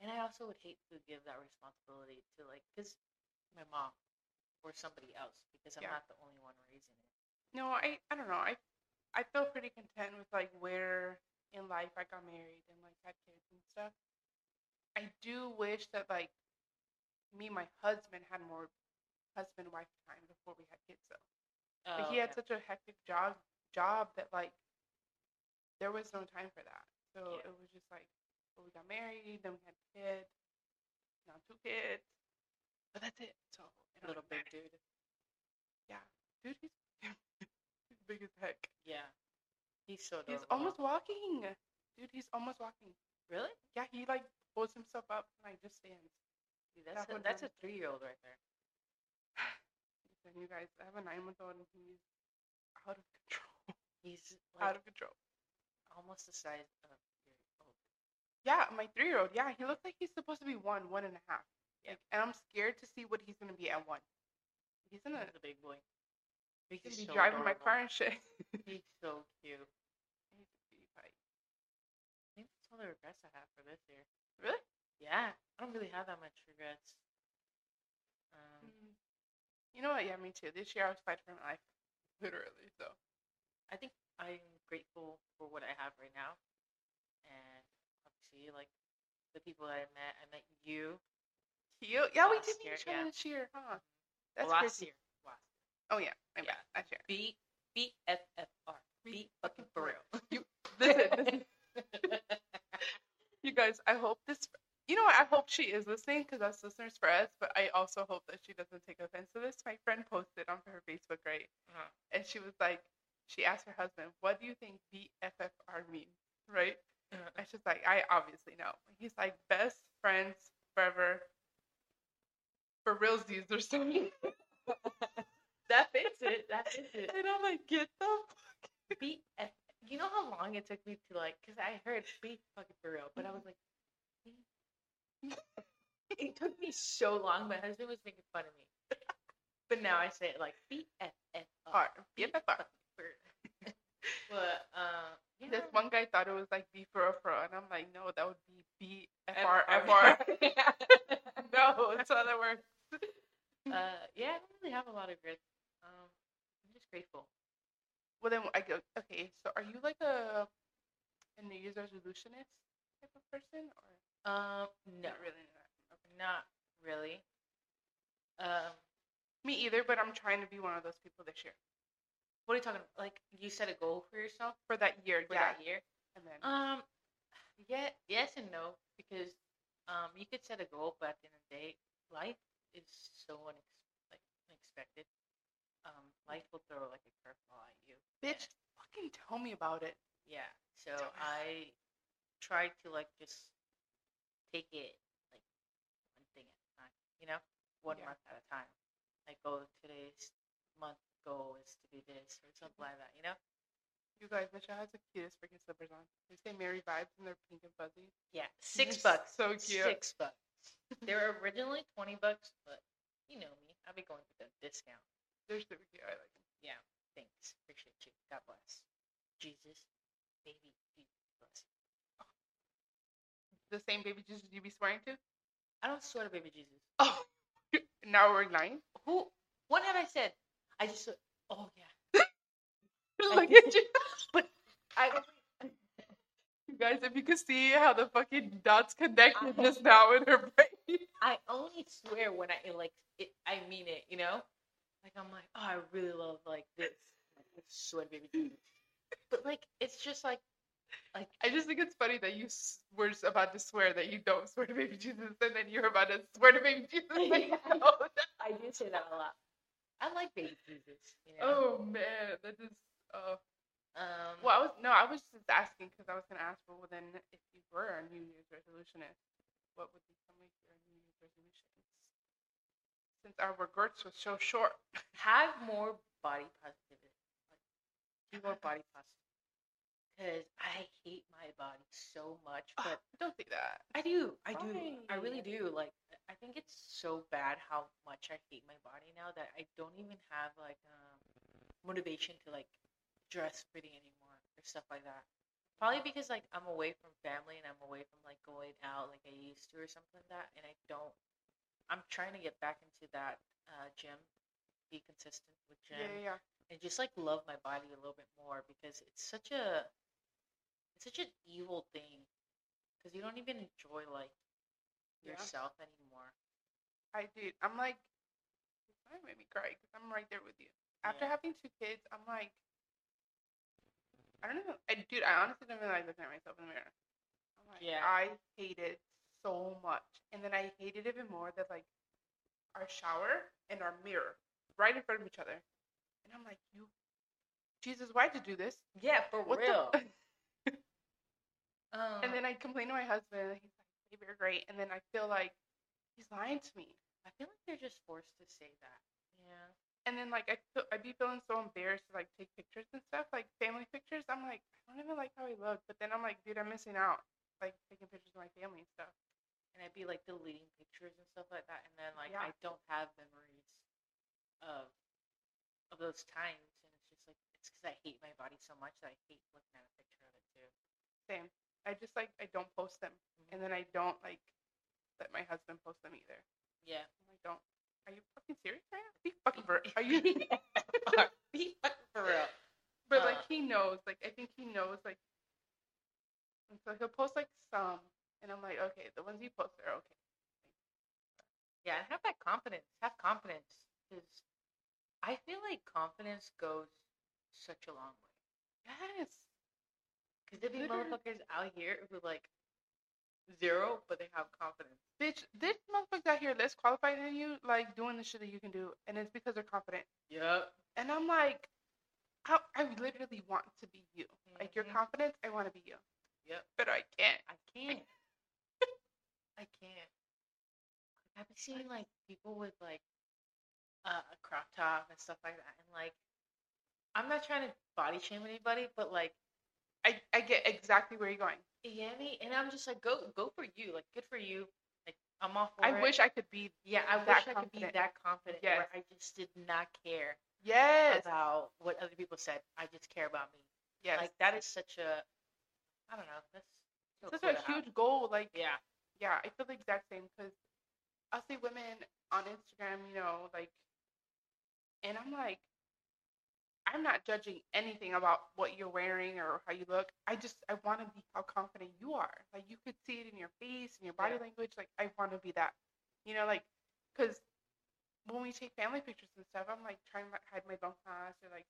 And I also would hate to give that responsibility to like, because my mom or somebody else, because I'm Yeah. not the only one raising it. No, I I don't know. I I feel pretty content with like where in life I got married and like had kids and stuff. I do wish that like me and my husband had more husband wife time before we had kids though. Like he oh, had Oh, such a hectic job job that like there was no time for that. So Yeah. it was just like well, we got married, then we had kids, now two kids. But that's it. So don't little big dude. Yeah. Dude, he's he's big as heck. Yeah, he's so. He's adorable. almost walking. Dude, he's almost walking. really. Yeah, he like pulls himself up and like just stands. Dude, that's That a, that's a three year old right there. Listen, you guys, I have a nine month old and he's out of control. He's out of control. almost the size of your old. Yeah, my three year old. Yeah, he looks like he's supposed to be one, one and a half. Yeah. Like, and I'm scared to see what he's gonna be at one. He's gonna, He's a big boy. He's gonna He's be so driving my car and shit. He's so cute. He's a cutie pie. I think that's all the regrets I have for this year. Really? Yeah, I don't really have that much regrets. Um, Mm. You know what? Yeah, me too. This year I was fighting for my life, literally. So I think I'm grateful for what I have right now, and obviously, like the people that I met. I met you you, yeah, we did meet year, each other yeah. this year, huh? well, That's last crazy. year. Oh yeah, my Yeah. bad. Last year. B B F F R. B fucking for real. Listen, listen. You guys, I hope this. You know what? I hope she is listening because that's listeners for us. But I also hope that she doesn't take offense to this. My friend posted on her Facebook, right? Uh-huh. And she was like, she asked her husband, "What do you think BFFR means?" Right? Uh-huh. And she's like, "I obviously know." He's like, "Best friends forever." For realsies or something. that fits it. That fits it. And I'm like, get the fuck. Be, eh, you know how long it took me to like, because I heard be fucking for real, but I was like, "Be-" it took me so long. My husband was making fun of me, but now I say it like B F F R. R. BFFR. But uh, yeah. This one guy thought it was like B for a fro, and I'm like, no, that would be B F F- R F R. R. No, it's other words. uh, yeah, I don't really have a lot of regrets. Grateful. Well, then I go. Okay, so are you like a a New Year's resolutionist type of person, or Um, no, not really? Not? Okay. not really. Um, Me either, but I'm trying to be one of those people this year what are you talking about? Like, you set a goal for yourself for that year. for yeah, that year? and then Um, yeah, yes and no, because um, you could set a goal, but at the end of the day, life is so like unexpected. Um, life will throw like a curveball at you. bitch, fucking tell me about it. Yeah, so I tried to like just take it like one thing at a time, you know, one Yeah. month at a time. Like, oh, today's month goal is to be this or something like that, you know? You guys, Michelle has the cutest freaking slippers on. They say Mary vibes, and they're pink and fuzzy. Yeah, six They're bucks. So cute. Six bucks. they were originally twenty bucks, but you know me, I'll be going for the discount. They're super cute. I like them. Yeah, thanks, appreciate you. God bless. Jesus, baby, Jesus bless. The same baby Jesus you be swearing to? I don't swear to baby Jesus. Oh, now we're lying. Who? What have I said? I just. Oh yeah. Look at you. But I. You guys, if you could see how the fucking dots connected just now in her brain. I only swear when I like it. I mean it. You know. Like I'm like, oh, I really love like this. Swear baby Jesus. But like, it's just like, like I just think it's funny that you s- were about to swear that you don't swear to baby Jesus, and then you're about to swear to baby Jesus. Like, no. I do say that a lot. I like baby Jesus. You know. Oh man, that is. Oh. Um. Well, I was no, I was just asking because I was gonna ask. Well, then, if you were a New Year's resolutionist, what would be some of your New Year's resolutions? Since our regrets was so short. have more body positivity. Like, do more body positivity. Because I hate my body so much, but don't say that. I do. I do. I really do. Like, I think it's so bad how much I hate my body now that I don't even have like um, motivation to like dress pretty anymore or stuff like that. Probably because like I'm away from family and I'm away from like going out like I used to or something like that, and I don't. I'm trying to get back into that uh, gym, be consistent with gym, Yeah, yeah, yeah. and just like love my body a little bit more because it's such a it's such an evil thing because you don't even enjoy like Yeah. yourself anymore. I did. I'm like, it made me cry because I'm right there with you. After Yeah. having two kids, I'm like, I don't know. I, dude, I honestly don't even like looking at myself in the mirror. I'm like, Yeah. I hate it so much. And then I hated even more that like our shower and our mirror right in front of each other. And I'm like, you, Jesus, why'd you do this? Yeah, for What real. the? um, and then I complain to my husband. And he's like, baby, you're great. And then I feel like he's lying to me. I feel like they're just forced to say that. Yeah. And then like I feel I'd be feeling so embarrassed to like take pictures and stuff, like family pictures. I'm like, I don't even like how he look. But then I'm like, dude, I'm missing out. Like taking pictures of my family and stuff. And I'd be like deleting pictures and stuff like that, and then like Yeah. I don't have memories of of those times, and it's just like it's because I hate my body so much that I hate looking at a picture of it too. Same. I just like I don't post them, and then I don't like let my husband post them either. Yeah. I don't. Are you fucking serious right now? Be fucking for. Are you? Be fucking for real. but like Uh. he knows. Like I think he knows. Like. And so he'll post like some, and I'm like, okay, the ones you post are okay. Yeah, and have that confidence. Have confidence, because I feel like confidence goes such a long way. Yes. Because there be motherfuckers out here who like zero, but they have confidence. Bitch, this motherfuckers out here less qualified than you, like doing the shit that you can do, and it's because they're confident. Yep. And I'm like, I, I literally want to be you. Like your Mhm. confidence, I want to be you, Yep. but I can't. I can't. I can't. I've been seeing like people with like uh, a crop top and stuff like that, and like, I'm not trying to body shame anybody, but like, I, I get exactly where you're going. you get me? And I'm just like, go go for you. Like, good for you. Like, I'm all for I it. wish I could be. Yeah, I wish I could be that confident where I just did not care Yes. about what other people said. I just care about me. Yes. Like that is such a, I don't know. That's Such a huge goal. Like, Yeah. Yeah, I feel the exact same because I'll see women on Instagram, you know, like, and I'm like, I'm not judging anything about what you're wearing or how you look. I just, I want to be how confident you are. Like, you could see it in your face and your body Yeah. language. Like, I want to be that, you know, like, because when we take family pictures and stuff, I'm like trying to hide my bump mask or like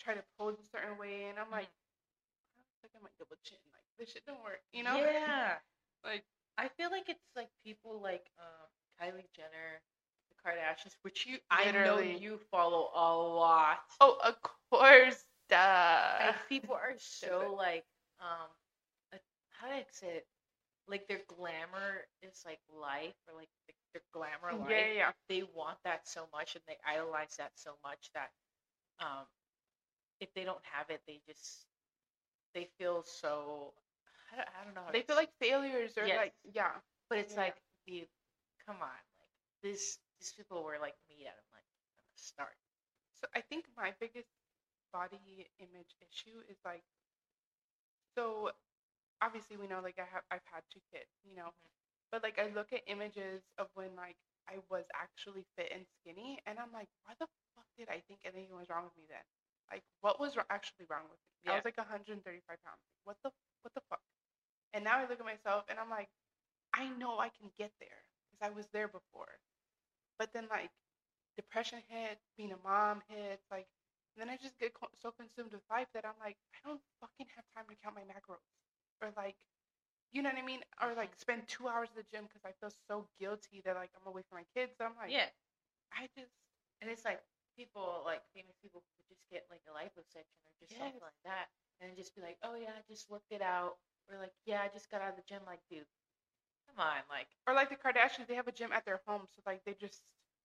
try to pose a certain way, and I'm like, mm-hmm. I look like I might double chin. Like, this shit don't work, you know? Yeah. Like, I feel like it's like people like um, Kylie Jenner, the Kardashians, which you I know you follow a lot. oh, of course, duh. And people are so like um, uh, how do I say it? Like their glamour is like life, or like the, their glamour life. yeah, yeah, yeah. They want that so much, and they idolize that so much that um, if they don't have it, they just they feel so. I don't, I don't know. They feel like failures or Yes. like, yeah. But it's Yeah. like the come on, like this these people were like made out of like from the start. So I think my biggest body image issue is like, so obviously we know like I have I've had two kids, you know, Mhm. but like I look at images of when like I was actually fit and skinny, and I'm like, why the fuck did I think anything was wrong with me then? Like, what was actually wrong with me? I was like 135 pounds. What the what the fuck? And now I look at myself and I'm like, I know I can get there because I was there before. But then like depression hits, being a mom hits, like and then I just get co- so consumed with life that I'm like, I don't fucking have time to count my macros or like, you know what I mean? Or like mm-hmm. spend two hours at the gym because I feel so guilty that like I'm away from my kids. So I'm like, yeah, I just and it's like people like famous people who just get like a liposuction or just something like that, and just be like, oh yeah, I just worked it out, or like yeah, I just got out of the gym. Like, dude, come on, like. or like the Kardashians, they have a gym at their home, so like they just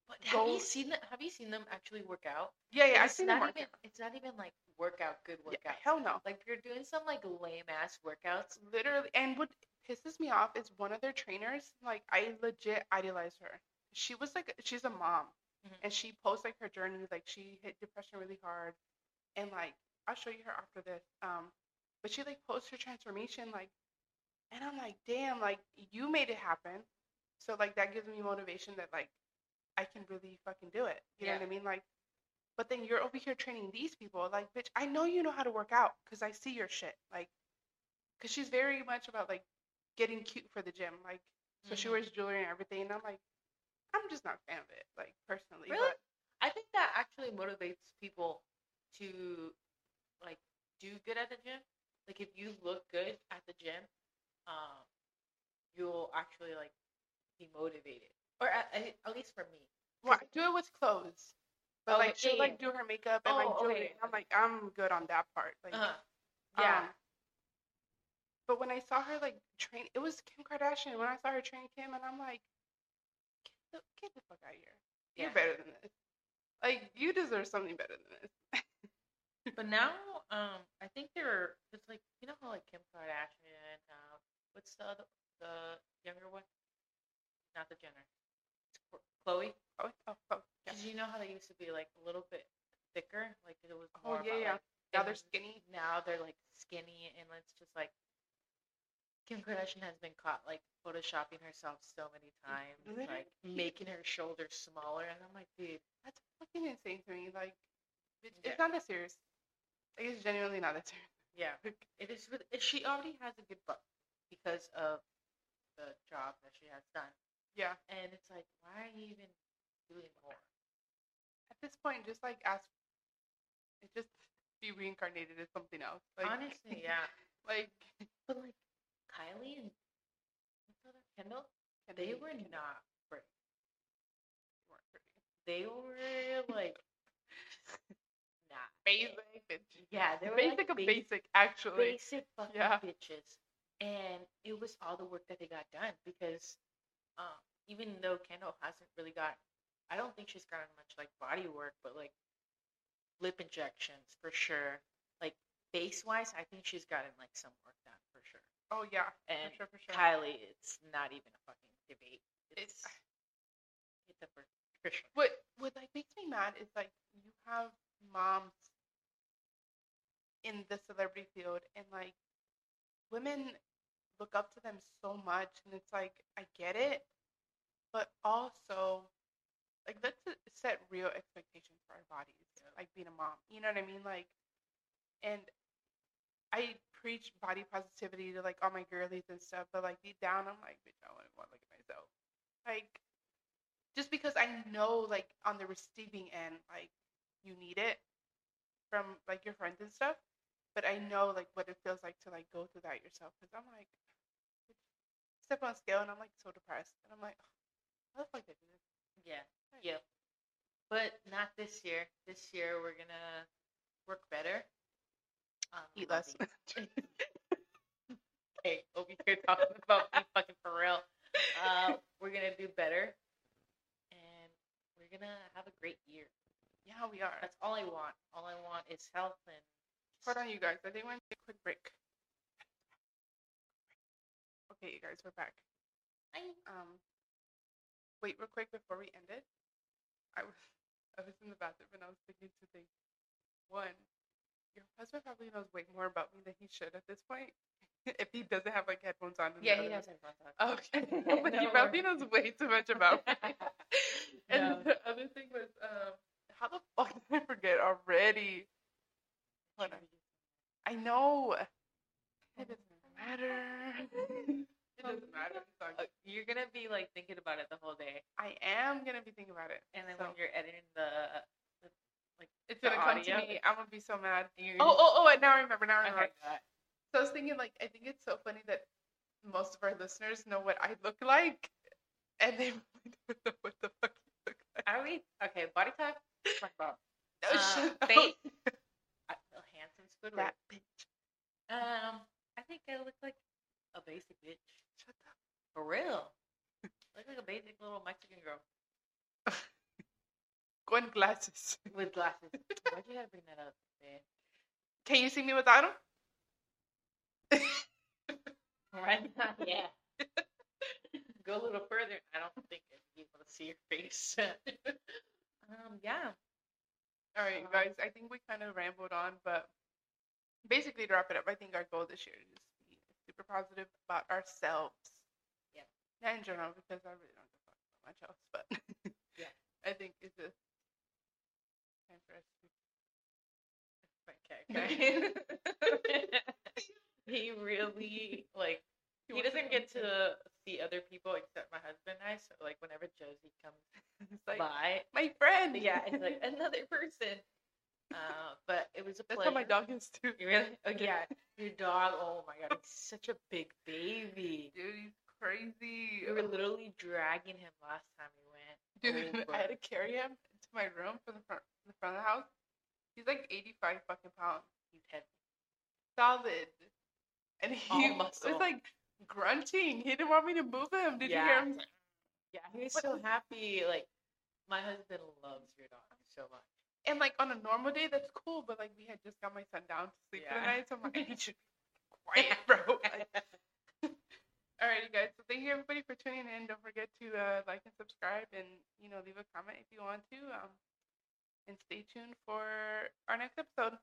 But have you seen them? Have you seen them actually work out? yeah yeah. I've seen not them work even. out. It's not even like workout, good Yeah, workout. hell no. Like you're doing some like lame ass workouts. literally and what pisses me off is one of their trainers like i legit idolize her she was like she's a mom Mhm. and she posts like her journey like she hit depression really hard and like i'll show you her after this um but she like posts her transformation like and i'm like damn like you made it happen so like that gives me motivation that like i can really fucking do it you know what i mean like but then you're over here training these people like bitch i know you know how to work out because i see your shit like because she's very much about like getting cute for the gym like so she Mhm. wears jewelry and everything and i'm like i'm just not a fan of it like personally Really? but I think that actually motivates people to like do good at the gym. Like if you look good at the gym, um, you'll actually like be motivated, or at, at least for me. well, I do it with clothes. But Oh, like she'll like do her makeup and like Oh, jewelry okay, and i'm like i'm good on that part. Like Uh-huh. Yeah. um, but when i saw her like train it was kim kardashian. When i saw her train kim and i'm like get the, get the fuck out of here. You're better than this. Like you deserve something better than this But now, um, I think they're it's like you know how like Kim Kardashian, uh, what's the other the younger one? Not the Jenner. It's Khloé. oh, oh, oh yeah. Because you know how they used to be like a little bit thicker, like it was Oh, more yeah, about, yeah. like, now they're skinny Now they're like skinny, and it's just like Kim Kardashian has been caught like photoshopping herself so many times, Literally. like making her shoulders smaller, and I'm like, dude, That's fucking insane to me. Like, it, Yeah. it's not that serious. Like, it's genuinely not a serious. yeah, it is. Really, she already has a good butt because of the job that she has done, Yeah. and it's like, why are you even doing more? At this point, just like ask, it just be reincarnated as something else. Like, Honestly, yeah. Like But like Kylie and what's the other Kendall, they were not pretty. They weren't pretty. They were like basic. bitch. Yeah, they were basic like of bas- basic, actually. basic fucking Yeah. bitches. And it was all the work that they got done because um, even though Kendall hasn't really got, I don't think she's gotten much like body work, but like lip injections for sure. Like face wise, I think she's gotten like some work done for sure. Oh yeah, And for sure, for sure. Kylie, it's not even a fucking debate. It's It's- it's a for, for sure. What what like makes me mad is like you have moms in the celebrity field and like women look up to them so much and it's like I get it, but also like let's set real expectations for our bodies. Like being a mom. You know what I mean? Like and I preach body positivity to like all my girlies and stuff, but like deep down I'm like, bitch, I want to look at myself. Like just because I know like on the receiving end, like you need it from like your friends and stuff, but I know like what it feels like to like go through that yourself. Because I'm like, step on scale and I'm like so depressed, and I'm like, how the fuck did I do this? Yeah. Yep. But not this year. This year we're gonna work better. Um, Eat less. Hey, over here talking about me fucking for real. Uh, we're gonna do better, and we're gonna have a great year. yeah, we are. That's all I want. All I want is health and. Hold on, you guys. I think we're gonna take a quick break. Okay, you guys, we're back. Um, wait, real quick before we end it. I was I was in the bathroom and I was thinking two things. One, your husband probably knows way more about me than he should at this point. if he doesn't have like headphones on. Yeah, he has headphones on. Okay, but he No probably worries. knows way too much about me. and No. the other thing was, um, how the fuck did I forget already? Hold on. I know. It doesn't matter. it doesn't matter. Uh. You're gonna be like thinking about it the whole day, I am gonna be thinking about it. and then So, when you're editing the, the like it's the gonna come to audio- me. I'm gonna be so mad. you're Oh, oh, oh! Now I remember. Now I remember. okay, got it. So I was thinking, like, I think it's so funny that most of our listeners know what I look like, and they really don't know what the fuck you look like. Are we okay? Body type, talk No, uh, shut up. I feel handsome, good That bitch. Um, I think I look like a basic bitch. Shut up. For real. I look like a basic little Mexican girl Going glasses. with glasses. Why'd you have to bring that up, man? Can you see me without them? Right now, yeah. Go a little further. I don't think be able to see your face. um, yeah. All right, you guys. I think we kind of rambled on, but basically to wrap it up, I think our goal this year is just be super positive about ourselves. Yeah. Not in general, because I really don't give a fuck about much else, but Yeah. I think it's just time for us to. Okay. okay. he really like he wants doesn't get to- to see other people except my husband and I. So like whenever Josie comes It's like by, my friend. yeah, it's like another person. Uh, but it was a That's pleasure. how my dog is too. You really? Oh yeah, your dog. Oh my god, he's such a big baby. Dude, he's crazy. We were literally dragging him last time we went. Dude, over. I had to carry him to my room from the front, the front of the house. He's like 85 fucking pounds, He's heavy. solid, and he was like grunting. He didn't want me to move him. Did you hear him? Yeah, he was so happy. Like my husband loves your dog so much. And like on a normal day, that's cool. But like we had just got my son down to sleep for the night, so I'm like, I need you be quiet, bro. Like, all right, you guys. So thank you everybody for tuning in. Don't forget to uh, like and subscribe, and you know leave a comment if you want to. Um, and stay tuned for our next episode.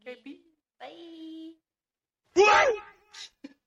Okay, peace. Bye. What?